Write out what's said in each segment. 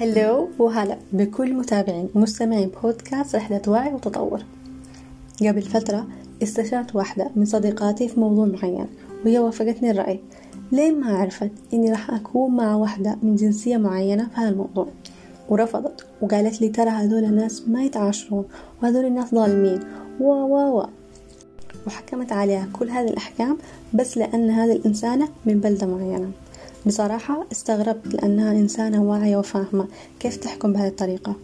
هلو وهلا بكل متابعين ومستمعين بودكاست رحلة وعي وتطور. قبل فترة استشرت واحدة من صديقاتي في موضوع معين وهي وافقتني الرأي. لين ما عرفت إني راح أكون مع واحدة من جنسية معينة في هذا الموضوع ورفضت وقالت لي ترى هذول الناس ما يتعاشرون وهذول الناس ظالمين و و و. وحكمت عليها كل هذه الأحكام بس لأن هذه الإنسانة من بلدة معينة. بصراحة استغربت لأنها إنسانة واعية وفاهمة كيف تحكم بهذه الطريقة.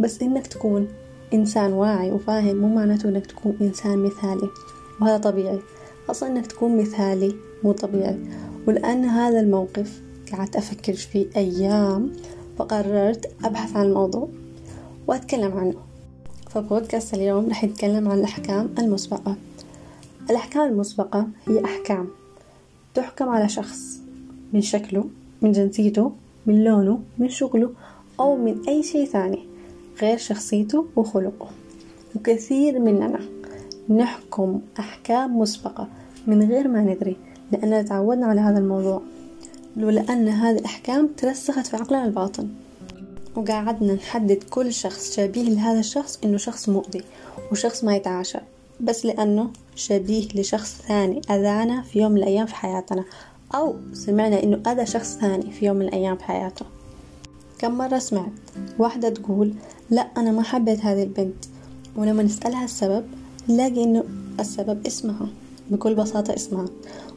بس إنك تكون إنسان واعي وفاهم مو معناته إنك تكون إنسان مثالي وهذا طبيعي. أصلا إنك تكون مثالي مو طبيعي. ولأن هذا الموقف قعدت أفكر فيه أيام فقررت أبحث عن الموضوع وأتكلم عنه. فبودكاست اليوم رح يتكلم عن الأحكام المسبقة. الأحكام المسبقة هي أحكام تحكم على شخص من شكله من جنسيته من لونه من شغله أو من أي شيء ثاني غير شخصيته وخلقه. وكثير مننا نحكم أحكام مسبقة من غير ما ندري لأننا تعودنا على هذا الموضوع ولأن هذه الأحكام ترسخت في عقلنا الباطن. وقعدنا نحدد كل شخص شبيه لهذا الشخص إنه شخص مؤذي وشخص ما يتعاشر بس لأنه شبيه لشخص ثاني أذانا في يوم من الأيام في حياتنا. أو سمعنا إنه أذى شخص ثاني في يوم من الأيام في حياته كم مرة سمعت واحدة تقول لا أنا ما حبيت هذه البنت. ولما نسألها السبب نلاقي إنه السبب اسمها بكل بساطة اسمها.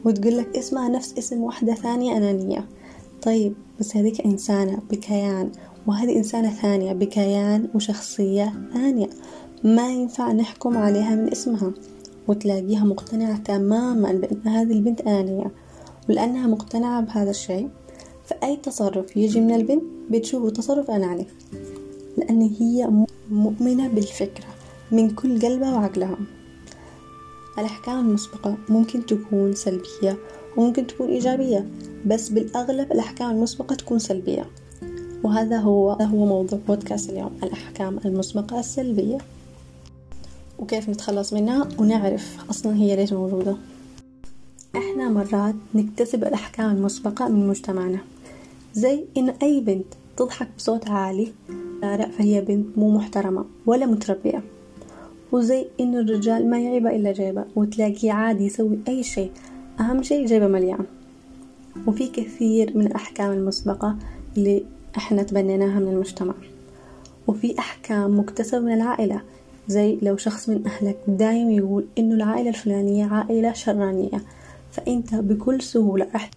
وتقول لك اسمها نفس اسم واحدة ثانية أنانية. طيب بس هذيك إنسانة بكيان وهذه إنسانة ثانية بكيان وشخصية ثانية. ما ينفع نحكم عليها من اسمها. وتلاقيها مقتنعة تماما بأن هذه البنت أنانية ولأنها مقتنعة بهذا الشيء فأي تصرف يجي من البنت بتشوفه تصرف أناني لأن هي مؤمنة بالفكرة من كل قلبها وعقلها. الأحكام المسبقة ممكن تكون سلبية وممكن تكون إيجابية بس بالأغلب الأحكام المسبقة تكون سلبية. وهذا هو هو موضوع بودكاست اليوم الأحكام المسبقة السلبية. وكيف نتخلص منها؟ ونعرف أصلا هي ليش موجودة. إحنا مرات نكتسب الأحكام المسبقة من مجتمعنا. زي إن أي بنت تضحك بصوت عالي فهي بنت مو محترمة ولا متربية. وزي إن الرجال ما يعيبه إلا جيبه وتلاقيه عادي يسوي أي شيء. أهم شيء جيبه مليان. وفي كثير من الأحكام المسبقة اللي إحنا تبنيناها من المجتمع. وفي أحكام مكتسبة من العائلة زي لو شخص من أهلك دايم يقول إنه العائلة الفلانية عائلة شرانية. فأنت بكل سهولة راح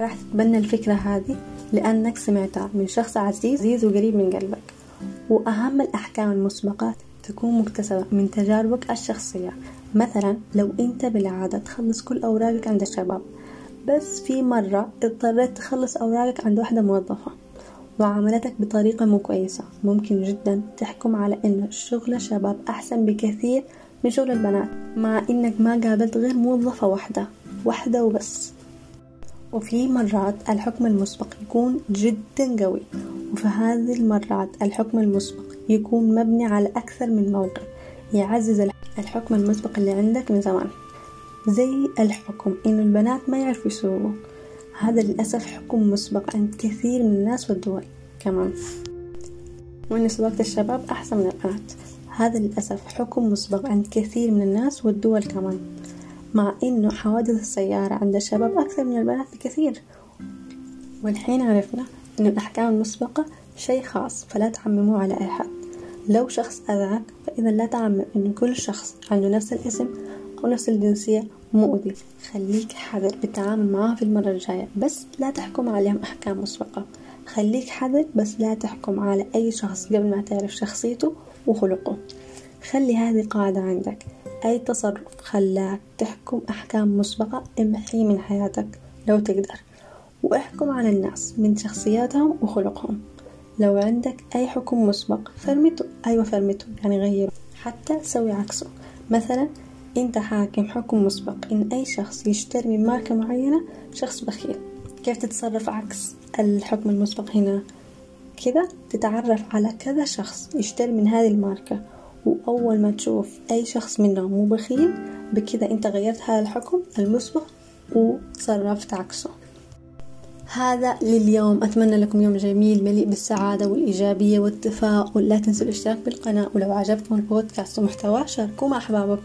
راح تتبنى الفكرة هذه لأنك سمعتها من شخص عزيز وقريب من قلبك. وأهم الأحكام المسبقة تكون مكتسبة من تجاربك الشخصية. مثلا لو أنت بالعادة تخلص كل أوراقك عند الشباب بس في مرة اضطريت تخلص أوراقك عند واحدة موظفة وعاملتك بطريقة مو كويسة. ممكن جدا تحكم على إنه شغل الشباب أحسن بكثير من شغل البنات مع إنك ما قابلت غير موظفة واحدة. واحدة وبس. وفي مرات الحكم المسبق يكون جدا قوي. وفي هذه المرات الحكم المسبق يكون مبني على أكثر من موقف يعزز الحكم المسبق اللي عندك من زمان. زي الحكم إن البنات ما يعرفوا يسوقوا هذا للأسف حكم مسبق عند كثير من الناس والدول كمان. وإن سواقة الشباب أحسن من البنات هذا للأسف حكم مسبق عند كثير من الناس والدول كمان. مع إنه حوادث السيارة عند الشباب أكثر من البنات بكثير. والحين عرفنا إن الأحكام المسبقة شيء خاص فلا تعمموه على أي حد. لو شخص أذاك فإذا لا تعمم إن كل شخص عنده نفس الاسم أو نفس الجنسية مؤذي. خليك حذر بالتعامل معاه في المرة الجاية بس لا تحكم عليهم أحكام مسبقة. خليك حذر بس لا تحكم على أي شخص قبل ما تعرف شخصيته وخلقه. خلي هذه قاعدة عندك. أي تصرف خلاك تحكم أحكام مسبقة امحيه من حياتك لو تقدر واحكم على الناس من شخصياتهم وخلقهم. لو عندك أي حكم مسبق فرمته. أيوة فرمته يعني غيره حتى سوي عكسه. مثلا أنت حاكم حكم مسبق إن أي شخص يشتري من ماركة معينة شخص بخيل. كيف تتصرف عكس الحكم المسبق هنا؟ كذا تتعرف على كذا شخص يشتري من هذه الماركة. وأول ما تشوف أي شخص منهم مو بخيل بكذا أنت غيرت هذا الحكم المسبق وتصرفت عكسه. هذا لليوم. أتمنى لكم يوم جميل مليء بالسعادة والإيجابية والتفاؤل. لا تنسوا الاشتراك بالقناة ولو عجبكم البودكاست ومحتواه شاركوه مع أحبابكم.